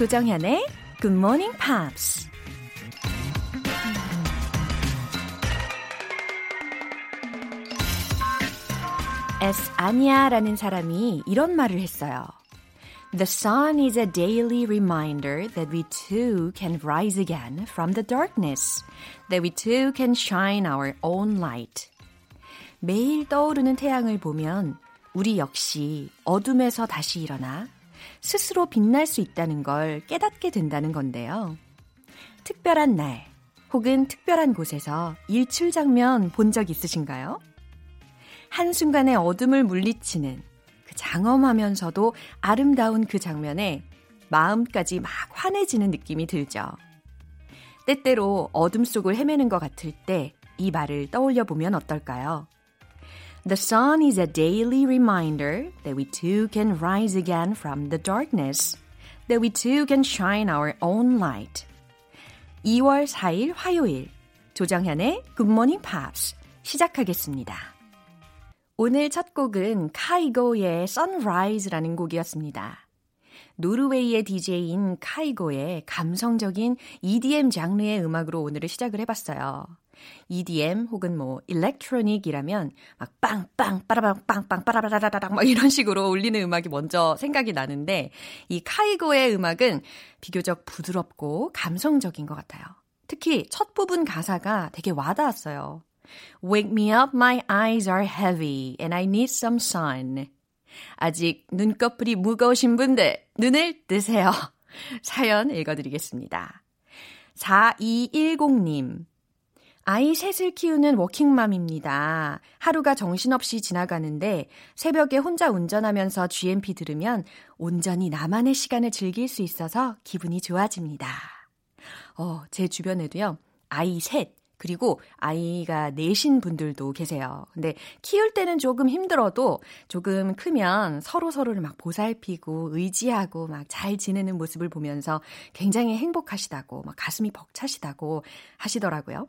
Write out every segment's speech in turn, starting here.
조정현의 Good Morning Pops. S 아니아라는 사람이 이런 말을 했어요. The sun is a daily reminder that we too can rise again from the darkness, that we too can shine our own light. 매일 떠오르는 태양을 보면 우리 역시 어둠에서 다시 일어나 스스로 빛날 수 있다는 걸 깨닫게 된다는 건데요. 특별한 날 혹은 특별한 곳에서 일출 장면 본 적 있으신가요? 한순간에 어둠을 물리치는 그 장엄하면서도 아름다운 그 장면에 마음까지 막 환해지는 느낌이 들죠. 때때로 어둠 속을 헤매는 것 같을 때 이 말을 떠올려 보면 어떨까요? The sun is a daily reminder that we too can rise again from the darkness, that we too can shine our own light. 2월 4일 화요일 조정현의 Good Morning Pops 시작하겠습니다. 오늘 첫 곡은 카이고의 Sunrise라는 곡이었습니다. 노르웨이의 DJ인 카이고의 감성적인 EDM 장르의 음악으로 오늘을 시작을 해봤어요. EDM 혹은 뭐 일렉트로닉이라면 막 빵빵 빠라방 빵빵 빠라바라라랑 막 이런 식으로 울리는 음악이 먼저 생각이 나는데 이 카이고의 음악은 비교적 부드럽고 감성적인 것 같아요. 특히 첫 부분 가사가 되게 와닿았어요. Wake me up, my eyes are heavy and I need some sun. 아직 눈꺼풀이 무거우신 분들, 눈을 뜨세요. 사연 읽어드리겠습니다. 4210님. 아이 셋을 키우는 워킹맘입니다. 하루가 정신없이 지나가는데 새벽에 혼자 운전하면서 GMP 들으면 온전히 나만의 시간을 즐길 수 있어서 기분이 좋아집니다. 어, 제 주변에도요. 아이 셋, 그리고 아이가 내신 분들도 계세요. 근데 키울 때는 조금 힘들어도 조금 크면 서로 서로를 막 보살피고 의지하고 막 잘 지내는 모습을 보면서 굉장히 행복하시다고 막 가슴이 벅차시다고 하시더라고요.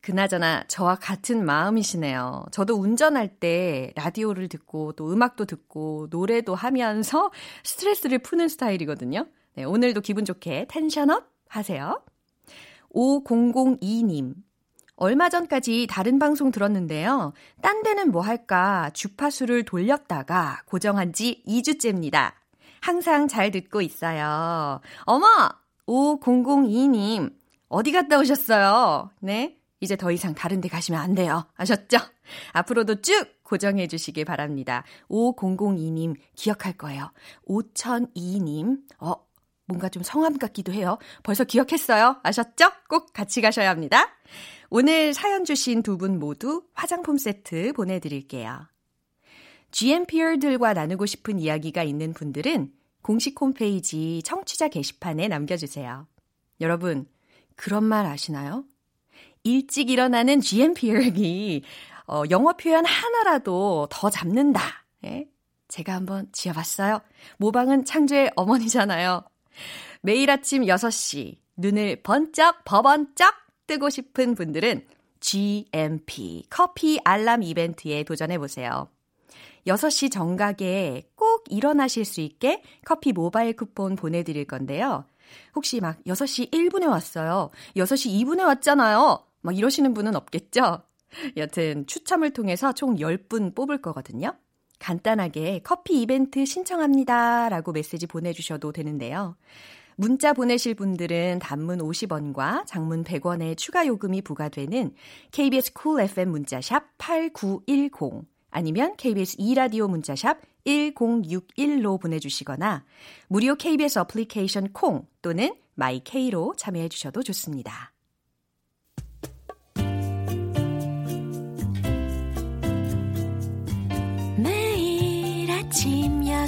그나저나 저와 같은 마음이시네요. 저도 운전할 때 라디오를 듣고 또 음악도 듣고 노래도 하면서 스트레스를 푸는 스타일이거든요. 네, 오늘도 기분 좋게 텐션업 하세요. 5002님. 얼마 전까지 다른 방송 들었는데요. 딴 데는 뭐 할까 주파수를 돌렸다가 고정한 지 2주째입니다. 항상 잘 듣고 있어요. 어머! 5002님, 어디 갔다 오셨어요? 네. 이제 더 이상 다른 데 가시면 안 돼요. 아셨죠? 앞으로도 쭉 고정해 주시길 바랍니다. 5002님 기억할 거예요. 5002님, 어, 뭔가 좀 성함 같기도 해요. 벌써 기억했어요. 아셨죠? 꼭 같이 가셔야 합니다. 오늘 사연 주신 두 분 모두 화장품 세트 보내드릴게요. GMPR들과 나누고 싶은 이야기가 있는 분들은 공식 홈페이지 청취자 게시판에 남겨주세요. 여러분, 그런 말 아시나요? 일찍 일어나는 GMPR이 어, 영어 표현 하나라도 더 잡는다. 예? 제가 한번 지어봤어요. 모방은 창조의 어머니잖아요. 매일 아침 6시 눈을 번쩍 버번쩍 뜨고 싶은 분들은 GMP 커피 알람 이벤트에 도전해 보세요. 6시 정각에 꼭 일어나실 수 있게 커피 모바일 쿠폰 보내드릴 건데요. 혹시 막 6시 1분에 왔어요. 6시 2분에 왔잖아요. 막 이러시는 분은 없겠죠? 여튼 추첨을 통해서 총 10분 뽑을 거거든요. 간단하게 커피 이벤트 신청합니다 라고 메시지 보내주셔도 되는데요. 문자 보내실 분들은 단문 50원과 장문 100원의 추가 요금이 부과되는 KBS cool cool FM 문자샵 8910 아니면 KBS 2라디오 문자샵 1061로 보내주시거나 무료 KBS 어플리케이션 콩 또는 마이 K로 참여해 주셔도 좋습니다.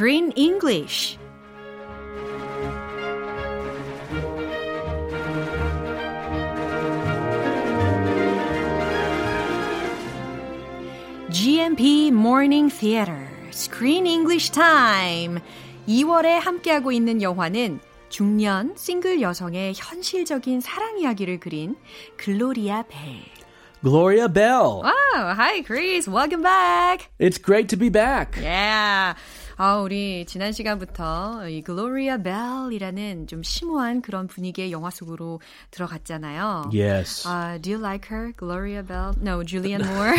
Screen English. GMP Morning Theater Screen English Time. 2월에 함께하고 있는 영화는 중년 싱글 여성의 현실적인 사랑 이야기를 그린 글로리아 벨. Gloria Bell. Wow, hi Chris, welcome back. It's great to be back. Yeah. 아, 우리 지난 시간부터 이 글로리아 벨이라는 좀 심오한 그런 분위기의 영화 속으로 들어갔잖아요. Yes. Uh, do you like her, Gloria Bell? No, Julianne Moore.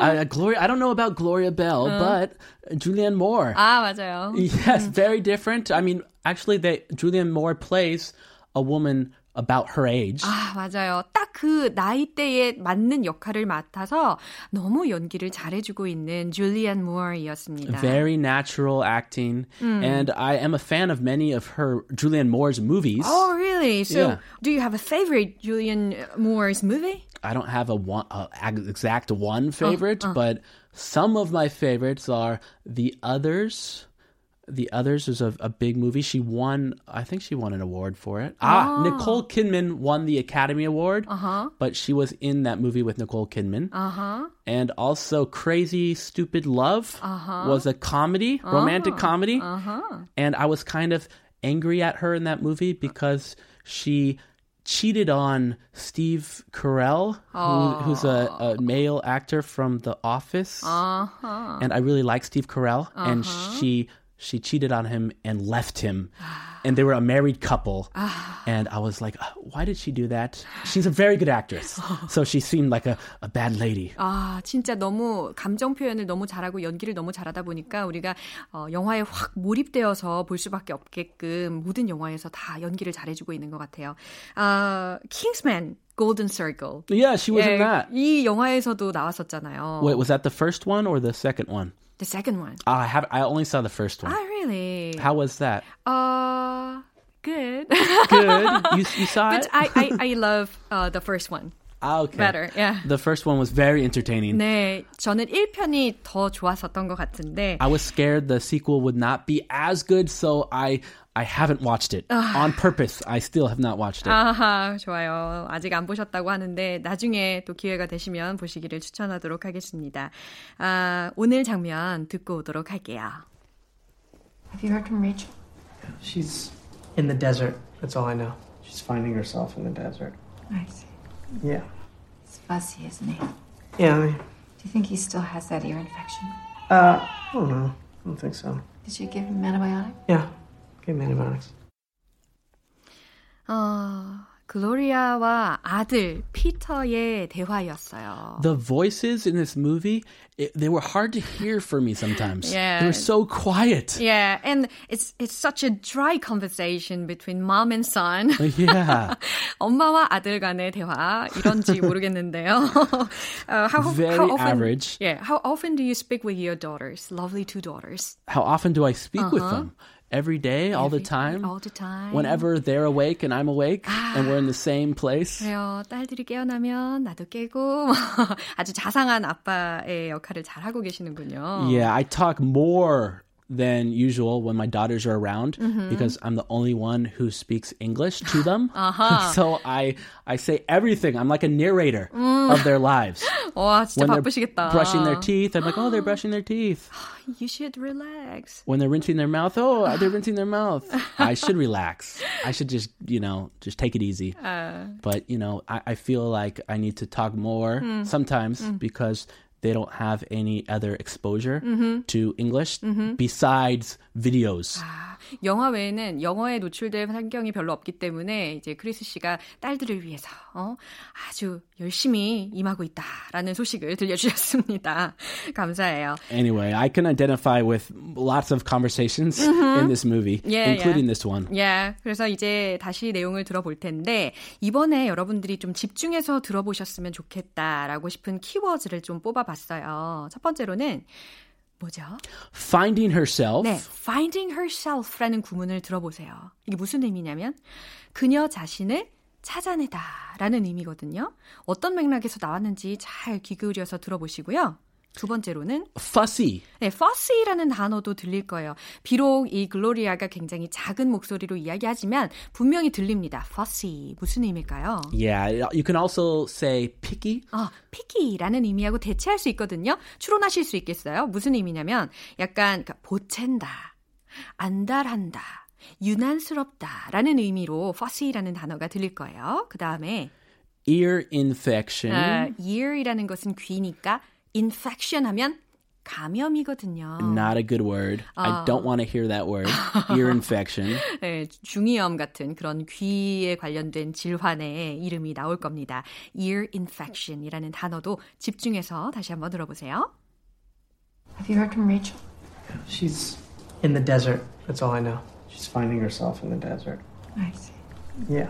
I, Gloria, I don't know about Gloria Bell, but Julianne Moore. 아, 맞아요. yes, very different. I mean, actually, they Julianne Moore plays a woman about her age. 아, 맞아요. 딱 그 나이대에 맞는 역할을 맡아서 너무 연기를 잘해주고 있는 줄리안 무어이었습니다. Very natural acting, and I am a fan of many of her Julianne Moore's movies. Oh, really? So, Yeah. do you have a favorite Julian Moore's movie? I don't have a one a exact one favorite, but some of my favorites are The Others. The Others is a, a big movie. She won, I think she won an award for it. Ah, Nicole Kidman won the Academy Award, uh-huh. but she was in that movie with Nicole Kidman. Uh-huh. And also Crazy Stupid Love uh-huh. was a comedy, romantic comedy. Uh-huh. And I was kind of angry at her in that movie because she cheated on Steve Carell, who, who's a, a male actor from The Office, Uh-huh. and I really like Steve Carell, and she she cheated on him and left him, and they were a married couple, and I was like, why did she do that? She's a very good actress, so she seemed like a, a bad lady. 아, 진짜 너무 감정 표현을 너무 잘하고 연기를 너무 잘하다 보니까 우리가 어, 영화에 확 몰입되어서 볼 수밖에 없게끔 모든 영화에서 다 연기를 잘해주고 있는 것 같아요. 아, Kingsman, Golden Circle. Yeah, she was in 예, that. 이 영화에서도 나왔었잖아요. Wait, was that the first one or the second one? The second one. Ah, I have. I only saw the first one. Ah, really? How was that? Uh, good. Good. you you saw but it? I, I, I love uh, the first one Ah, okay. better. Yeah. The first one was very entertaining. 네, 저는 1편이 더 좋았었던 것 같은데. I was scared the sequel would not be as good, so I I haven't watched it on purpose. I still have not watched it. 아하, 좋아요. 아직 안 보셨다고 하는데 나중에 또 기회가 되시면 보시기를 추천하도록 하겠습니다. 아, 오늘 장면 듣고 오도록 할게요. Have you heard from Rachel? She's in the desert. That's all I know. She's finding herself in the desert. I see. Yeah. He's fussy, isn't he? Yeah, I mean, you think he still has that ear infection? uh, I don't know. I don't think so. Did you give him antibiotic? Yeah. Give him antibiotics. 어, 글로리아와 아들 피터의 대화였어요. The voices in this movie, it, they were hard to hear for me sometimes. Yeah. They were so quiet. Yeah, and it's it's such a dry conversation between mom and son. Yeah. 엄마와 아들 간의 대화 이런지 모르겠는데요. uh, how, Very how often, average. Yeah, how often do you speak with your daughters? Lovely two daughters. How often do I speak with them? Every day, all the Every- time? All the time. Whenever they're awake and I'm awake and we're in the same place. 그래요. 딸들이 깨어나면 나도 깨고 아주 자상한 아빠의 역할을 잘 하고 계시는군요. Yeah, I talk more than usual when my daughters are around Mm-hmm. because I'm the only one who speaks English to them. Uh-huh. so I I say everything. I'm like a narrator Mm. of their lives. 와, 진짜 when they're 바쁘시겠다. brushing their teeth, I'm like, oh, they're brushing their teeth. You should relax. When they're rinsing their mouth, oh, they're rinsing their mouth. I should relax. I should just, you know, just take it easy. Uh. but, you know, I, I feel like I need to talk more Hmm. sometimes because they don't have any other exposure Mm-hmm. to English besides videos. 영화 외에는 영어에 노출될 환경이 별로 없기 때문에 이제 크리스 씨가 딸들을 위해서 어, 아주 열심히 임하고 있다라는 소식을 들려주셨습니다. 감사해요. Anyway, I can identify with lots of conversations in this movie, Mm-hmm. Yeah, including yeah. this one. 예, 그래서 이제 다시 내용을 들어볼 텐데 이번에 여러분들이 좀 집중해서 들어보셨으면 좋겠다라고 싶은 키워드를 좀 뽑아봤 어요. 첫 번째로는 뭐죠? Finding herself. 네, finding herself라는 구문을 들어보세요. 이게 무슨 의미냐면 그녀 자신을 찾아내다라는 의미거든요. 어떤 맥락에서 나왔는지 잘 귀 기울여서 들어보시고요. 두 번째로는 Fussy. 네, fussy라는 단어도 들릴 거예요. 비록 이 글로리아가 굉장히 작은 목소리로 이야기하지만 분명히 들립니다. fussy 무슨 의미일까요? Yeah, you can also say picky. 아, picky라는 의미하고 대체할 수 있거든요. 추론하실 수 있겠어요? 무슨 의미냐면 약간 그러니까 보챈다, 안달한다, 유난스럽다라는 의미로 fussy라는 단어가 들릴 거예요. 그 다음에 Ear infection. 아, ear이라는 것은 귀니까 infection 하면 감염이거든요. Not a good word. I don't want to hear that word. Ear infection. 네, 중이염 같은 그런 귀에 관련된 질환의 이름이 나올 겁니다. ear infection이라는 단어도 집중해서 다시 한번 들어보세요. Have you heard from Rachel? She's in the desert. That's all I know. She's finding herself in the desert. I see. Yeah.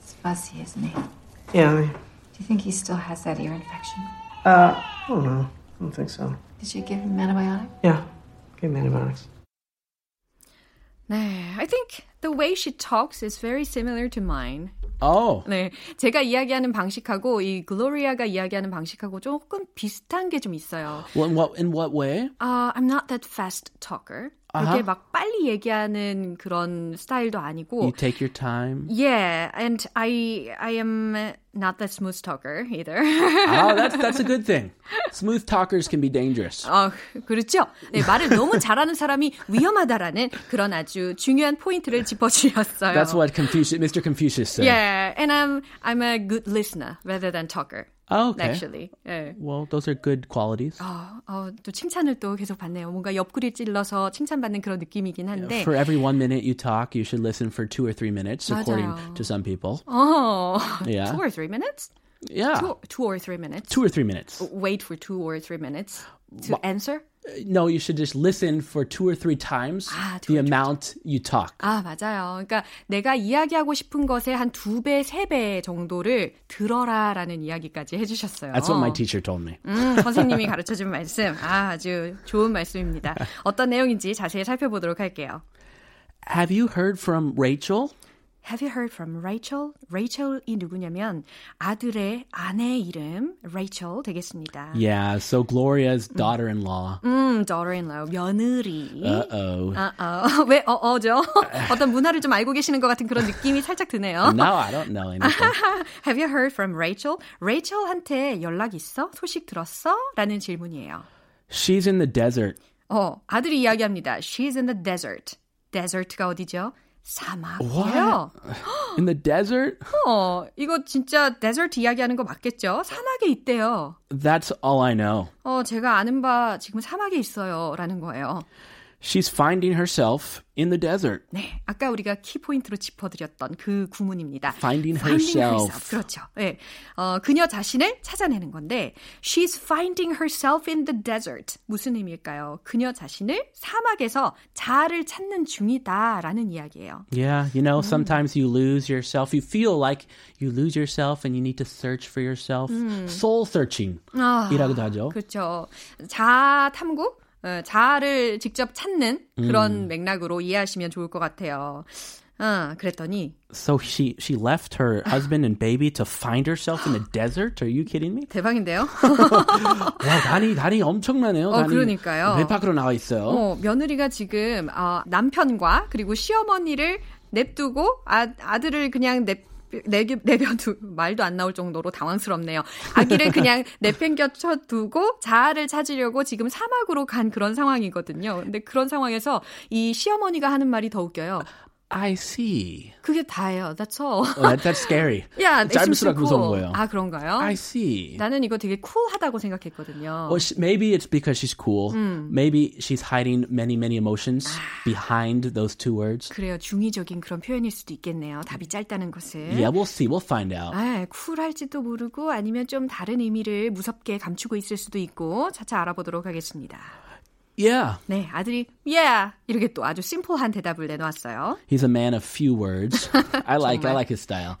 He's fussy, isn't he? Do Yeah, I mean, you think he still has that ear infection? uh, I don't know. I don't think so. Did she give him antibiotic? Yeah. Give him antibiotics. 네, I think the way she talks is very similar to mine. Oh. 네, 제가 이야기하는 방식하고 이 글로리아가 이야기하는 방식하고 조금 비슷한 게 좀 있어요. Well, in what in what way? Uh, I'm not that fast talker. 아하. 그렇게 막 빨리 얘기하는 그런 스타일도 아니고. You take your time. Yeah, and I I am not that smooth talker either. oh, that's that's a good thing. Smooth talkers can be dangerous. 아, 그렇죠. 네, 말을 너무 잘하는 사람이 위험하다라는 그런 아주 중요한 포인트를 짚어주셨어요. That's what Confucius, Mr. Confucius said. Yeah, and I'm I'm a good listener rather than talker. Oh, okay. Actually. 예. Well, those are good qualities. 어, 어, 또 칭찬을 또 계속 받네요. 뭔가 옆구리 찔러서 칭찬받는 그런 느낌이긴 한데. For every one minute you talk, you should listen for two or three minutes, according 맞아요. to some people. 어, Yeah. two or three minutes? Yeah, Two, two or three minutes. two or three minutes. Wait for two or three minutes to answer? No, you should just listen for two or three times Ah, two the amount you talk. 아, 맞아요. 그러니까 내가 이야기하고 싶은 것의 한 두 배, 세 배 정도를 들어라라는 이야기까지 해주셨어요. That's what my teacher told me. 음, 선생님이 가르쳐준 말씀. 아, 아주 좋은 말씀입니다. 어떤 내용인지 자세히 살펴보도록 할게요. Have you heard from Rachel? Have you heard from Rachel? Rachel이 누구냐면 아들의 아내 이름 Rachel 되겠습니다. Yeah, so Gloria's daughter-in-law. 음, daughter-in-law, 며느리. Uh-oh. 아, 아, 왜, 어, 어죠? 어떤 문화를 좀 알고 계시는 것 같은 그런 느낌이 살짝 드네요. No, I don't know anything. Have you heard from Rachel? Rachel한테 연락 있어? 소식 들었어? 라는 질문이에요. She's in the desert. 어, 아들이 이야기합니다. She's in the desert. desert가 어디죠? 사막이에요. In the desert? 어, 이거 진짜 데저트 이야기하는 거 맞겠죠? 사막에 있대요. That's all I know. 어, 제가 아는 바 지금 사막에 있어요. 라는 거예요. She's finding herself in the desert. 네, 아까 우리가 키 포인트로 짚어드렸던 그 구문입니다. Finding herself. 그렇죠. 네, 어, 그녀 자신을 찾아내는 건데 She's finding herself in the desert. 무슨 의미일까요? 그녀 자신을 사막에서 자아를 찾는 중이다라는 이야기예요. Yeah, you know, sometimes you lose yourself. You feel like you lose yourself and you need to search for yourself. Soul searching. 아, 이라고도 하죠. 그렇죠. 자아 탐구? 어, 자아를 직접 찾는 그런 맥락으로 이해하시면 좋을 것 같아요. 아, 그랬더니 So she she left her husband and baby to find herself in the desert? Are you kidding me? 대박인데요? 와, 다리 다리 엄청나네요. 어, 그러니까요. 배 밖으로 나와 있어요. 어, 며느리가 지금 어, 남편과 그리고 시어머니를 냅두고 아, 아들을 그냥 냅 내겨, 내버두 말도 안 나올 정도로 당황스럽네요. 아기를 그냥 내팽겨쳐 두고 자아를 찾으려고 지금 사막으로 간 그런 상황이거든요. 근데 그런 상황에서 이 시어머니가 하는 말이 더 웃겨요. I see. 그게 다예요. That's all. Oh, that, that's scary. Yeah, 짧을수록 무서운 cool. 거예요. 아 그런가요? I see. 나는 이거 되게 쿨하다고 생각했거든요. Well, she, maybe it's because she's cool. Maybe she's hiding many, many emotions behind those two words. 그래요. 중의적인 그런 표현일 수도 있겠네요. 답이 짧다는 것은. Yeah, we'll see. We'll find out. 아, 쿨할지도 모르고 아니면 좀 다른 의미를 무섭게 감추고 있을 수도 있고 차차 알아보도록 하겠습니다. Yeah. 네, 아들이 yeah 이렇게 또 아주 심플한 대답을 내놓았어요. He's a man of few words. I like I like his style.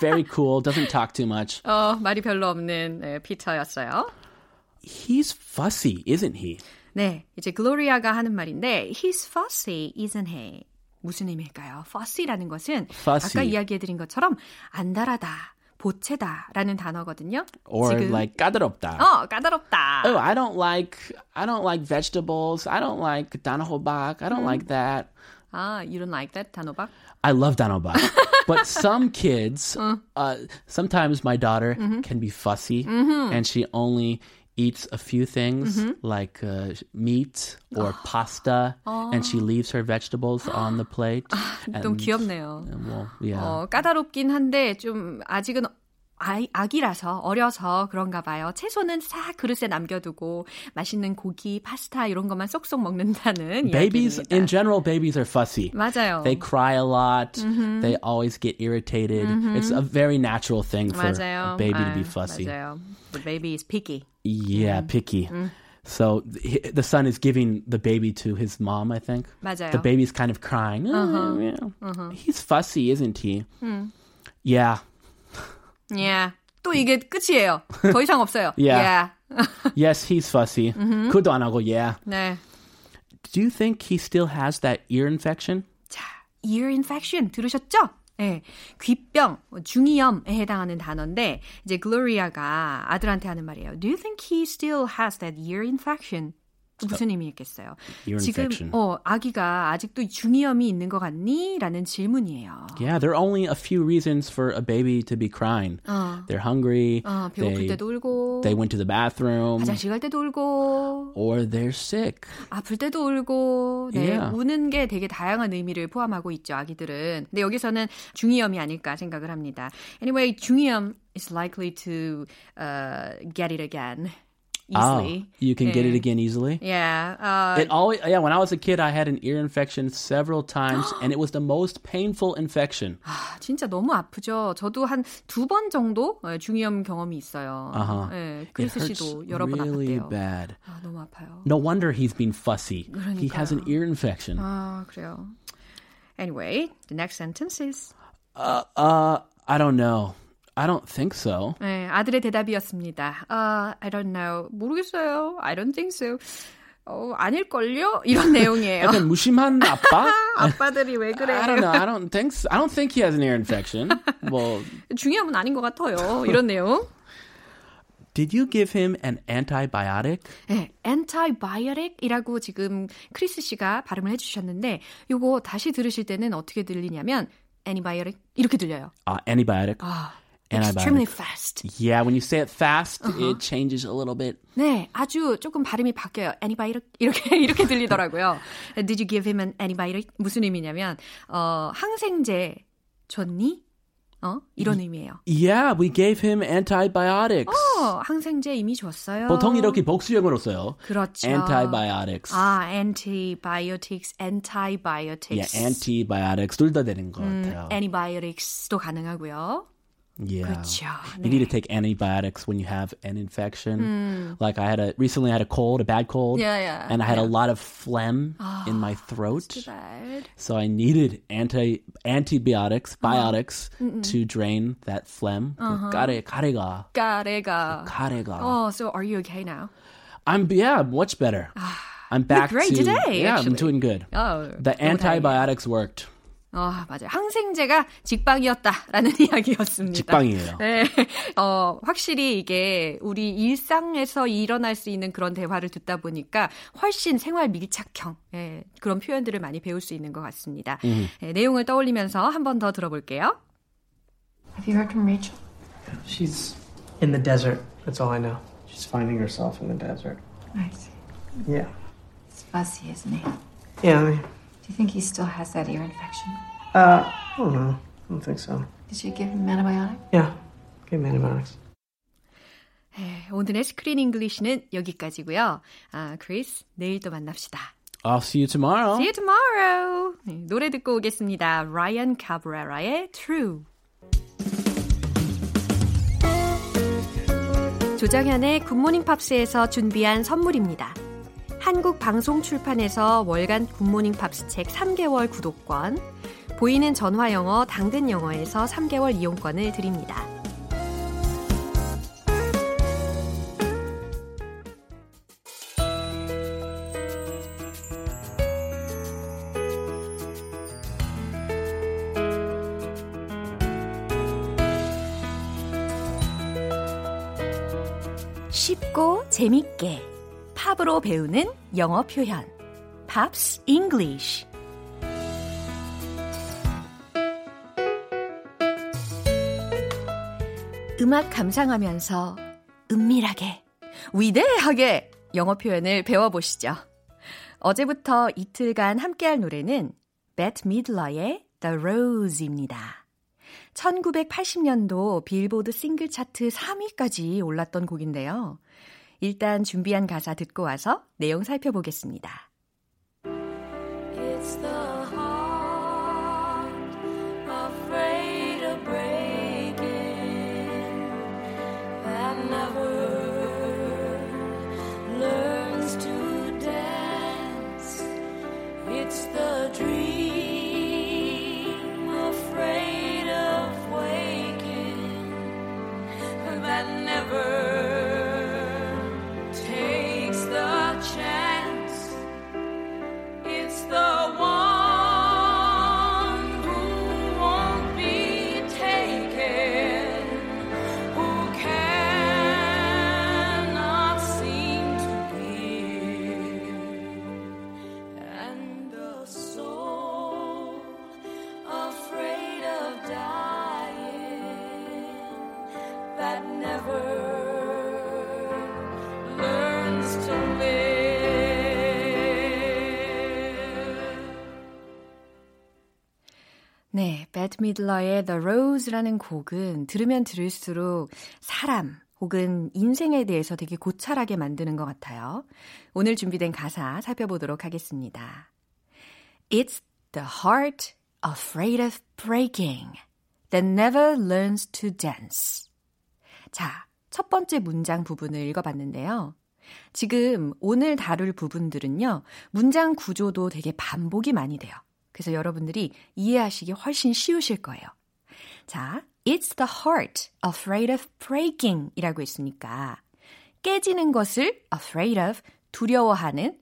Very cool. Doesn't talk too much. 어, 말이 별로 없는 네, 피터였어요. He's fussy, isn't he? 네, 이제 글로리아가 하는 말인데 he's fussy, isn't he? 무슨 의미일까요? fussy라는 것은 Fussy. 아까 이야기해드린 것처럼 안달하다, 보채다라는 단어거든요. Or 지금. like 까다롭다. 어, 까다롭다. Oh, I don't like I don't like vegetables. I don't like 단호박. I don't 음. like that. Ah, you don't like that 단호박? I love 단호박. but some kids, uh, sometimes my daughter mm-hmm. can be fussy, mm-hmm. and she only eats a few things like uh, meat or pasta and she leaves her vegetables on the plate. 좀 귀엽네요. Well, yeah. 어, 까다롭긴 한데 좀 아직은 아이, 아기라서 어려서 그런가 봐요. 채소는 싹 그릇에 남겨두고 맛있는 고기, 파스타 이런 것만 쏙쏙 먹는다는 babies 이야기입니다. in general babies are fussy. 맞아요. They cry a lot. They always get irritated. It's a very natural thing for 맞아요. a baby to 아, be fussy. 맞아요. The baby is picky. Yeah, picky. So th- the son is giving the baby to his mom, I think. 맞아요. The baby's kind of crying. "Oh, yeah. He's fussy, isn't he? Yeah. Yeah. 또 이게 끝이에요. 더 이상 없어요. Yeah. yeah. Yes, he's fussy. 그것도 안 하고, yeah. 네. Do you think he still has that ear infection? 자, ear infection 들으셨죠? 네, 귀병, 중이염에 해당하는 단어인데 이제 글로리아가 아들한테 하는 말이에요. Do you think he still has that ear infection? 무슨 의미겠어요? Ear 지금. 어 아기가 아직도 중이염이 있는 것 같니? 라는 질문이에요. Yeah, there are only a few reasons for a baby to be crying. They're hungry. 어, 배고플 they, 때도 울고 they went to the bathroom. 화장실 갈 때도 울고 Or they're sick. 아플 때도 울고 네, Yeah. 우는 게 되게 다양한 의미를 포함하고 있죠 아기들은 근데 여기서는 중이염이 아닐까 생각을 합니다 anyway 중이염 is likely to uh, get it again easily Oh, you can get it 예. again easily. yeah uh, It always yeah. When I was a kid, I had an ear infection several times, and it was the most painful infection. 아, 진짜 너무 아프죠 저도 한 두 번 정도 어, 중이염 경험이 있어요 Uh-huh. 예, It 크리스 hurts 씨도 여러 번 really 아팠대요 bad. 아, 너무 아파요 No wonder he's been fussy. He has an 그러니까요. ear infection. 아 그래요 anyway the next sentence is Uh, uh, I don't know. I don't think so. 네, 아들의 대답이었습니다. 아, I don't know. 모르겠어요. I don't think so. 어, 아닐걸요? 이런 내용이에요. 약간 무심한 아빠? 아빠들이 왜 그래요? I don't know. I don't think. So. I don't think he has an ear infection. well, 중요함은 아닌 것 같아요. 이런 내용. did you give him an antibiotic? 네, antibiotic이라고 지금 크리스 씨가 발음을 해주셨는데, 요거 다시 들으실 때는 어떻게 들리냐면, antibiotic 이렇게 들려요. Uh, antibiotic. 아, Antibiotic. extremely fast. Yeah, when you say it fast, it changes a little bit. 네, 아주 조금 발음이 바뀌어요. antibiotic 이렇게 이렇게 들리더라고요. Did you give him an antibiotic? 무슨 의미냐면 어, 항생제 줬니? 어, 이런 의미예요. Yeah, we gave him antibiotics. 어, 항생제 이미 줬어요. 보통 이렇게 복수형으로 써요. 그렇죠. antibiotics. 아, antibiotics, antibiotics. Yeah, antibiotics 둘 다 되는 것 같아요. antibiotics도 가능하고요. Yeah. 그렇죠. You need to take antibiotics when you have an infection. Like I had a recently I had a cold, a bad cold, Yeah, yeah, and I had a lot of phlegm in my throat. Too bad. So I needed anti antibiotics, biotics to drain that phlegm. 가래 가래가 까레가. 가래가. Oh, so are you okay now? I'm yeah, much better. I'm back great to today, yeah, actually. I'm doing good. Oh, The 너무 다행이에요. antibiotics worked. 아, 맞아요. 항생제가 직방이었다라는 이야기였습니다. 직방이에요. 네. 어, 확실히 이게 우리 일상에서 일어날 수 있는 그런 대화를 듣다 보니까 훨씬 생활 밀착형 예, 그런 표현들을 많이 배울 수 있는 것 같습니다. 예, 내용을 떠올리면서 한 번 더 들어볼게요. Have you heard from Rachel? She's in the desert. That's all I know. She's finding herself in the desert. I see. Yeah. He's fussy, isn't he? Yeah, I mean, Do you think he still has that ear infection? uh, I don't know. I don't think so. Did you give him antibiotic? Yeah. Give me antibiotics. 예, 오늘의 스크린 잉글리시는 여기까지고요. 아, 크리스, 내일 또 만납시다. I'll see you tomorrow. See you tomorrow. 네, 노래 듣고 오겠습니다. 라이언 카브레라의 True. 조정현의 Good Morning Pops에서 준비한 선물입니다. 한국 방송 출판에서 월간 Good Morning Pops 책 3개월 구독권, 보이는 전화 영어 당근 영어에서 3개월 이용권을 드립니다. 쉽고 재밌게 배우는 영어 표현 Pops English 음악 감상하면서 은밀하게 위대하게 영어 표현을 배워보시죠. 어제부터 이틀간 함께할 노래는 Bette Midler의 The Rose입니다. 1980년도 빌보드 싱글 차트 3위까지 올랐던 곡인데요. 일단 준비한 가사 듣고 와서 내용 살펴보겠습니다. 네, 배트 미들러의 The Rose라는 곡은 들으면 들을수록 사람 혹은 인생에 대해서 되게 고찰하게 만드는 것 같아요. 오늘 준비된 가사 살펴보도록 하겠습니다. It's the heart afraid of breaking that never learns to dance. 자, 첫 번째 문장 부분을 읽어봤는데요. 지금 오늘 다룰 부분들은요, 문장 구조도 되게 반복이 많이 돼요. 그래서 여러분들이 이해하시기 훨씬 쉬우실 거예요. 자, it's the heart afraid of breaking 이라고 했으니까 깨지는 것을 afraid of 두려워하는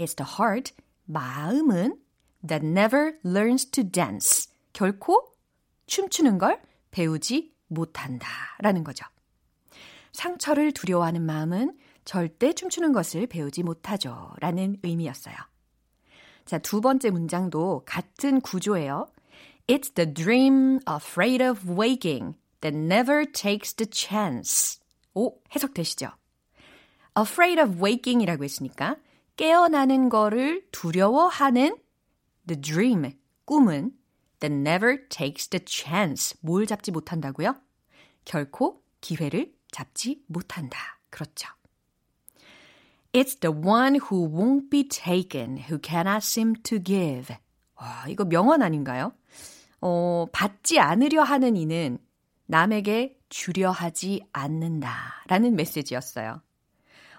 it's the heart 마음은 that never learns to dance 결코 춤추는 걸 배우지 못한다 라는 거죠. 상처를 두려워하는 마음은 절대 춤추는 것을 배우지 못하죠 라는 의미였어요. 자, 두 번째 문장도 같은 구조예요. It's the dream afraid of waking that never takes the chance. 오, 해석되시죠? afraid of waking 이라고 했으니까 깨어나는 거를 두려워하는 the dream, 꿈은 that never takes the chance. 뭘 잡지 못한다고요? 결코 기회를 잡지 못한다. 그렇죠. It's the one who won't be taken, who cannot seem to give. 와, 이거 명언 아닌가요? 어, 받지 않으려 하는 이는 남에게 주려 하지 않는다. 라는 메시지였어요.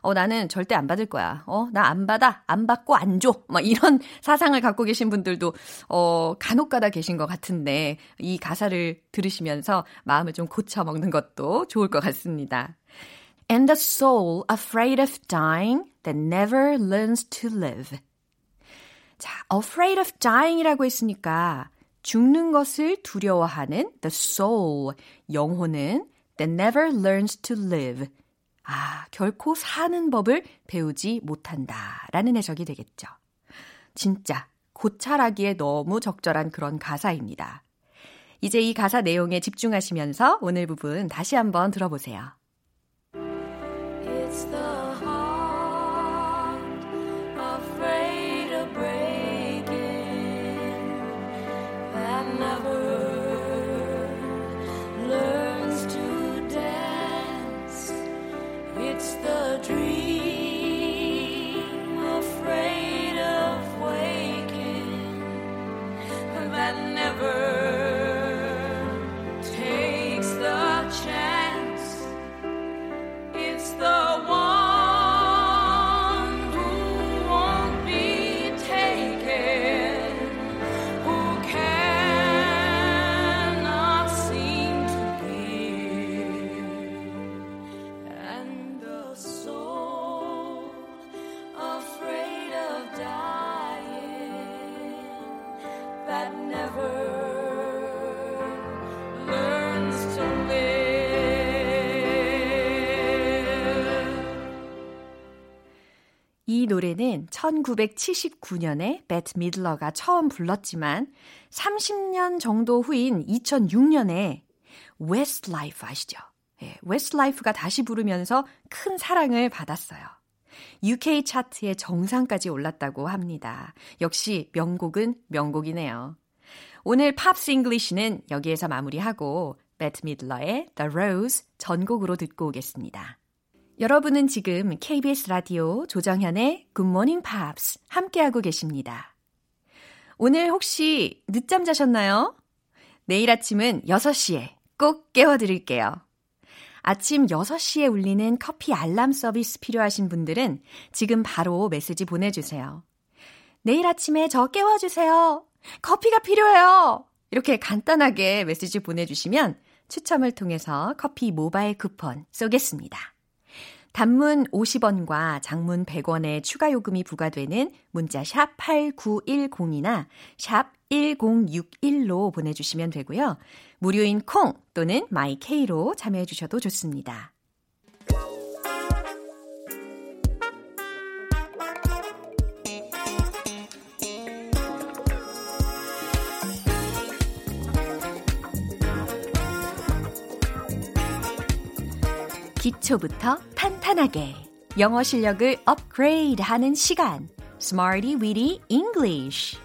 어, 나는 절대 안 받을 거야. 어, 나 안 받아. 안 받고 안 줘. 막 이런 사상을 갖고 계신 분들도, 어, 간혹 가다 계신 것 같은데, 이 가사를 들으시면서 마음을 좀 고쳐먹는 것도 좋을 것 같습니다. And the soul afraid of dying that never learns to live. 자, afraid of dying이라고 했으니까 죽는 것을 두려워하는 the soul, 영혼은 that never learns to live. 아, 결코 사는 법을 배우지 못한다. 라는 해석이 되겠죠. 진짜 고찰하기에 너무 적절한 그런 가사입니다. 이제 이 가사 내용에 집중하시면서 오늘 부분 다시 한번 들어보세요. 노래는 1979년에 Bette Midler가 처음 불렀지만 30년 정도 후인 2006년에 Westlife 아시죠? 예, Westlife가 다시 부르면서 큰 사랑을 받았어요. UK 차트의 정상까지 올랐다고 합니다. 역시 명곡은 명곡이네요. 오늘 Pops English는 여기에서 마무리하고 Bette Midler의 The Rose 전곡으로 듣고 오겠습니다. 여러분은 지금 KBS 라디오 조정현의 Morning Pops 함께하고 계십니다. 오늘 혹시 늦잠 자셨나요? 내일 아침은 6시에 꼭 깨워드릴게요. 아침 6시에 울리는 커피 알람 서비스 필요하신 분들은 지금 바로 메시지 보내주세요. 내일 아침에 저 깨워주세요. 커피가 필요해요. 이렇게 간단하게 메시지 보내주시면 추첨을 통해서 커피 모바일 쿠폰 쏘겠습니다. 단문 50원과 장문 100원의 추가 요금이 부과되는 문자 샵 8910이나 샵 1061로 보내주시면 되고요. 무료인 콩 또는 마이케이로 참여해 주셔도 좋습니다. 기초부터 탄 탄하게 영어 실력을 업그레이드 하는 시간 Smarty Weedy English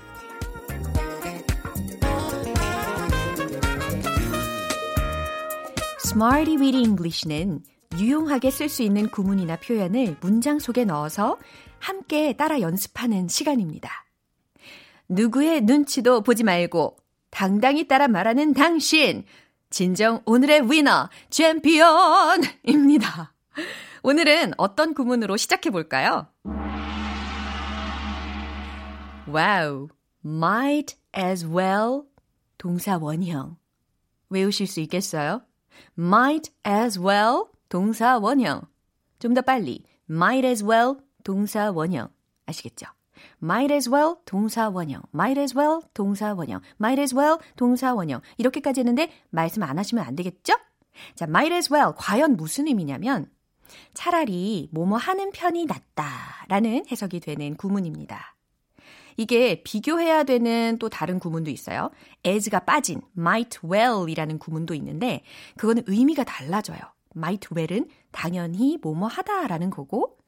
Smarty Weedy English는 유용하게 쓸 수 있는 구문이나 표현을 문장 속에 넣어서 함께 따라 연습하는 시간입니다. 누구의 눈치도 보지 말고 당당히 따라 말하는 당신 진정 오늘의 winner, 챔피언입니다. 오늘은 어떤 구문으로 시작해 볼까요? wow, might as well 동사 원형. 외우실 수 있겠어요? might as well 동사 원형. 좀 더 빨리. might as well 동사 원형. 아시겠죠? might as well 동사 원형, might as well 동사 원형, might as well 동사 원형 이렇게까지 했는데 말씀 안 하시면 안 되겠죠? 자, might as well 과연 무슨 의미냐면 차라리 뭐뭐 하는 편이 낫다라는 해석이 되는 구문입니다. 이게 비교해야 되는 또 다른 구문도 있어요. as가 빠진 might well이라는 구문도 있는데 그거는 의미가 달라져요. might well은 당연히 뭐뭐 하다라는 거고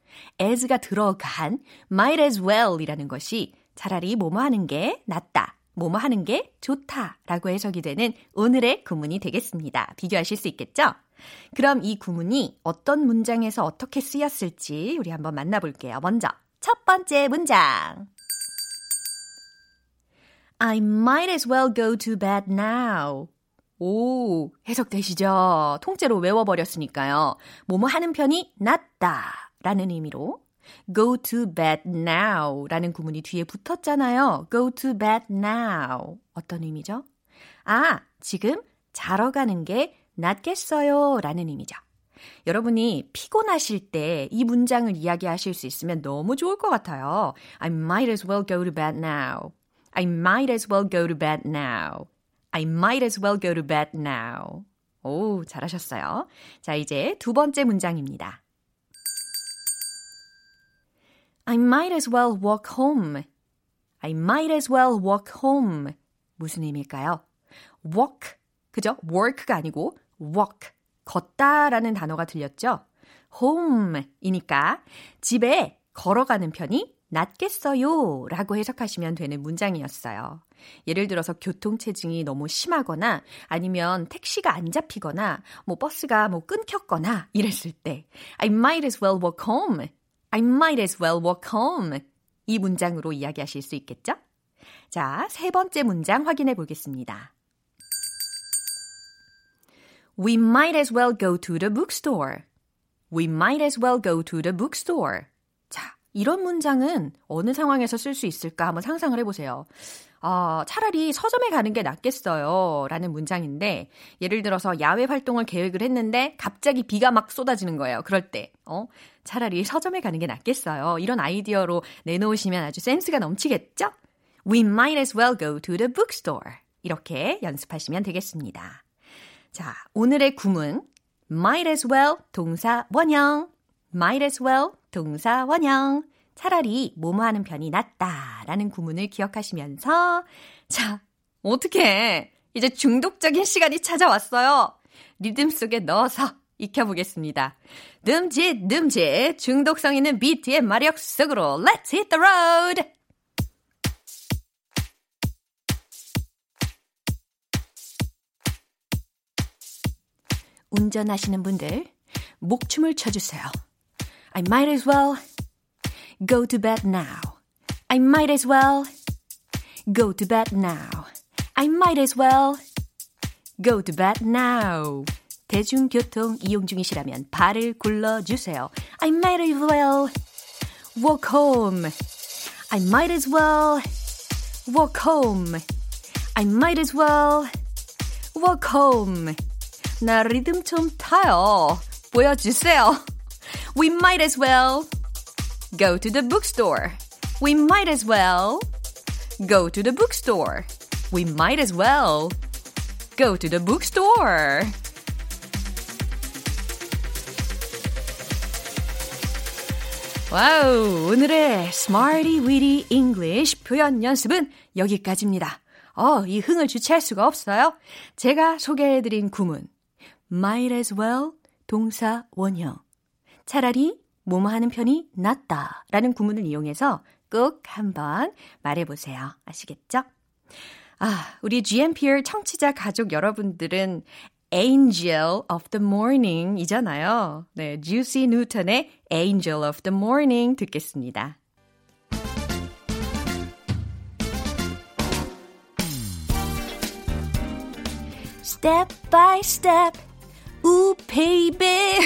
as가 들어간 might as well이라는 것이 차라리 뭐뭐 하는 게 낫다. 뭐뭐 하는 게 좋다 라고 해석이 되는 오늘의 구문이 되겠습니다. 비교하실 수 있겠죠? 그럼 이 구문이 어떤 문장에서 어떻게 쓰였을지 우리 한번 만나볼게요. 먼저 첫 번째 문장. I might as well go to bed now. 오, 해석되시죠? 통째로 외워버렸으니까요. 뭐뭐 하는 편이 낫다. 라는 의미로 go to bed now 라는 구문이 뒤에 붙었잖아요. go to bed now. 어떤 의미죠? 아, 지금 자러 가는 게 낫겠어요 라는 의미죠. 여러분이 피곤하실 때 이 문장을 이야기하실 수 있으면 너무 좋을 것 같아요. I might as well go to bed now. I might as well go to bed now. I might as well go to bed now. 오, 잘하셨어요. 자, 이제 두 번째 문장입니다. I might as well walk home. I might as well walk home. 무슨 의미일까요? walk. 그죠? work가 아니고 walk. 걷다라는 단어가 들렸죠? home이니까 집에 걸어가는 편이 낫겠어요 라고 해석하시면 되는 문장이었어요. 예를 들어서 교통체증이 너무 심하거나 아니면 택시가 안 잡히거나 뭐 버스가 뭐 끊겼거나 이랬을 때 I might as well walk home I might as well walk home. 이 문장으로 이야기하실 수 있겠죠? 자, 세 번째 문장 확인해 보겠습니다. We might as well go to the bookstore. We might as well go to the bookstore. 자, 이런 문장은 어느 상황에서 쓸 수 있을까 한번 상상을 해보세요. 아, 차라리 서점에 가는 게 낫겠어요. 라는 문장인데, 예를 들어서 야외 활동을 계획을 했는데, 갑자기 비가 막 쏟아지는 거예요. 그럴 때, 어, 차라리 서점에 가는 게 낫겠어요. 이런 아이디어로 내놓으시면 아주 센스가 넘치겠죠? We might as well go to the bookstore. 이렇게 연습하시면 되겠습니다. 자, 오늘의 구문. might as well 동사 원형. might as well 동사 원형. 차라리 뭐뭐 하는 편이 낫다 라는 구문을 기억하시면서 자, 어떻게 이제 중독적인 시간이 찾아왔어요. 리듬 속에 넣어서 익혀보겠습니다. 듬짓, 듬짓, 중독성 있는 비트의 마력 속으로 Let's hit the road! 운전하시는 분들, 목춤을 쳐주세요. I might as well go to bed now. I might as well go to bed now. I might as well go to bed now. 대중교통 이용 중이시라면 발을 굴러주세요. I might as well walk home. I might as well walk home. I might as well walk home. 나 리듬 좀 타요. 보여주세요. We might as well go to the bookstore. We might as well go to the bookstore. We might as well go to the bookstore. 와우, 오늘의 Smarty Weedy English 표현 연습은 여기까지입니다. 어, 이 흥을 주체할 수가 없어요. 제가 소개해드린 구문. Might as well 동사 원형. 차라리 뭐뭐 하는 편이 낫다 라는 구문을 이용해서 꼭 한번 말해보세요. 아시겠죠? 아, 우리 GMPR 청취자 가족 여러분들은 Angel of the Morning 이잖아요. 네, Juicy Newton의 Angel of the Morning 듣겠습니다. Step by step, Ooh baby.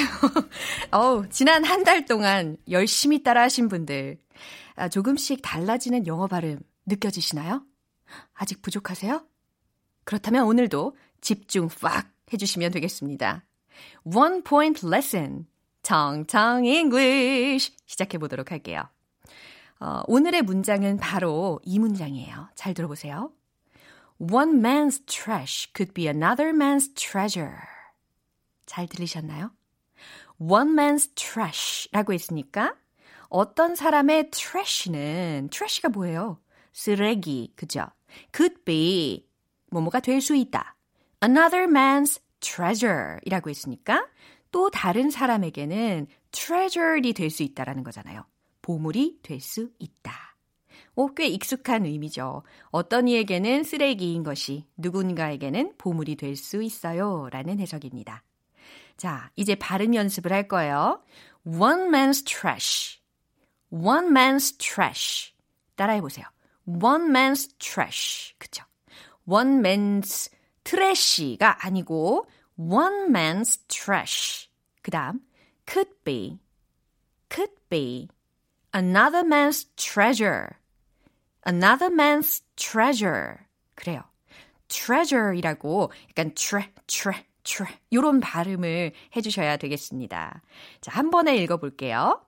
어, 지난 한 달 동안 열심히 따라 하신 분들 아, 조금씩 달라지는 영어 발음 느껴지시나요? 아직 부족하세요? 그렇다면 오늘도 집중 팍 해주시면 되겠습니다. One point lesson. 경청 English. 시작해 보도록 할게요. 어, 오늘의 문장은 바로 이 문장이에요. 잘 들어보세요. One man's trash could be another man's treasure. 잘 들리셨나요? One man's trash라고 했으니까 어떤 사람의 trash는 trash가 뭐예요? 쓰레기, 그죠? could be 뭐뭐가 될 수 있다. another man's treasure이라고 했으니까 또 다른 사람에게는 treasured이 될 수 있다라는 거잖아요. 보물이 될 수 있다. 오, 꽤 익숙한 의미죠. 어떤 이에게는 쓰레기인 것이 누군가에게는 보물이 될 수 있어요. 라는 해석입니다. 자, 이제 발음 연습을 할 거예요. One man's trash. One man's trash. 따라해 보세요. One man's trash. 그쵸? One man's trash가 아니고 one man's trash. 그 다음 could be, could be another man's treasure. another man's treasure. 그래요. treasure이라고 약간 tre, tre, tre 이런 발음을 해주셔야 되겠습니다. 자, 한 번에 읽어볼게요.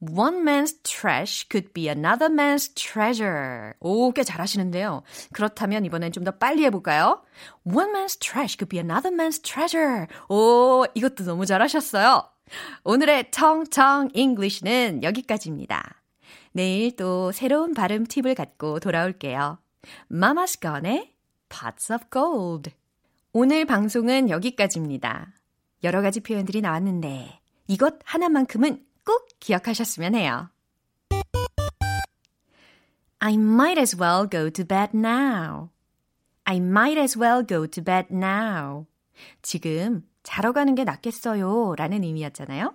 One man's trash could be another man's treasure. 오, 꽤 잘하시는데요. 그렇다면 이번엔 좀 더 빨리 해볼까요? One man's trash could be another man's treasure. 오, 이것도 너무 잘하셨어요. 오늘의 청청 English는 여기까지입니다. 내일 또 새로운 발음 팁을 갖고 돌아올게요. Mama's Gone의 Pots of Gold. 오늘 방송은 여기까지입니다. 여러 가지 표현들이 나왔는데 이것 하나만큼은 꼭 기억하셨으면 해요. I might as well go to bed now. I might as well go to bed now. 지금 자러 가는 게 낫겠어요. 라는 의미였잖아요.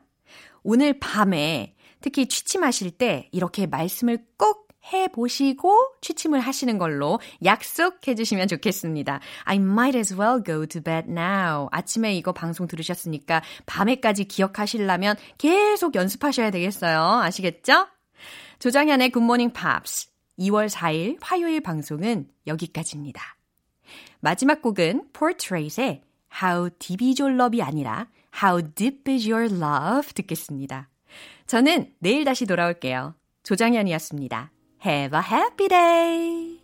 오늘 밤에 특히 취침하실 때 이렇게 말씀을 꼭 해보시고 취침을 하시는 걸로 약속해 주시면 좋겠습니다. I might as well go to bed now. 아침에 이거 방송 들으셨으니까 밤에까지 기억하시려면 계속 연습하셔야 되겠어요. 아시겠죠? 조장현의 굿모닝 팝스 2월 4일 화요일 방송은 여기까지입니다. 마지막 곡은 Portrait의 How Deep is Your Love이 아니라 How Deep is Your Love 듣겠습니다. 저는 내일 다시 돌아올게요. 조장현이었습니다. Have a happy day!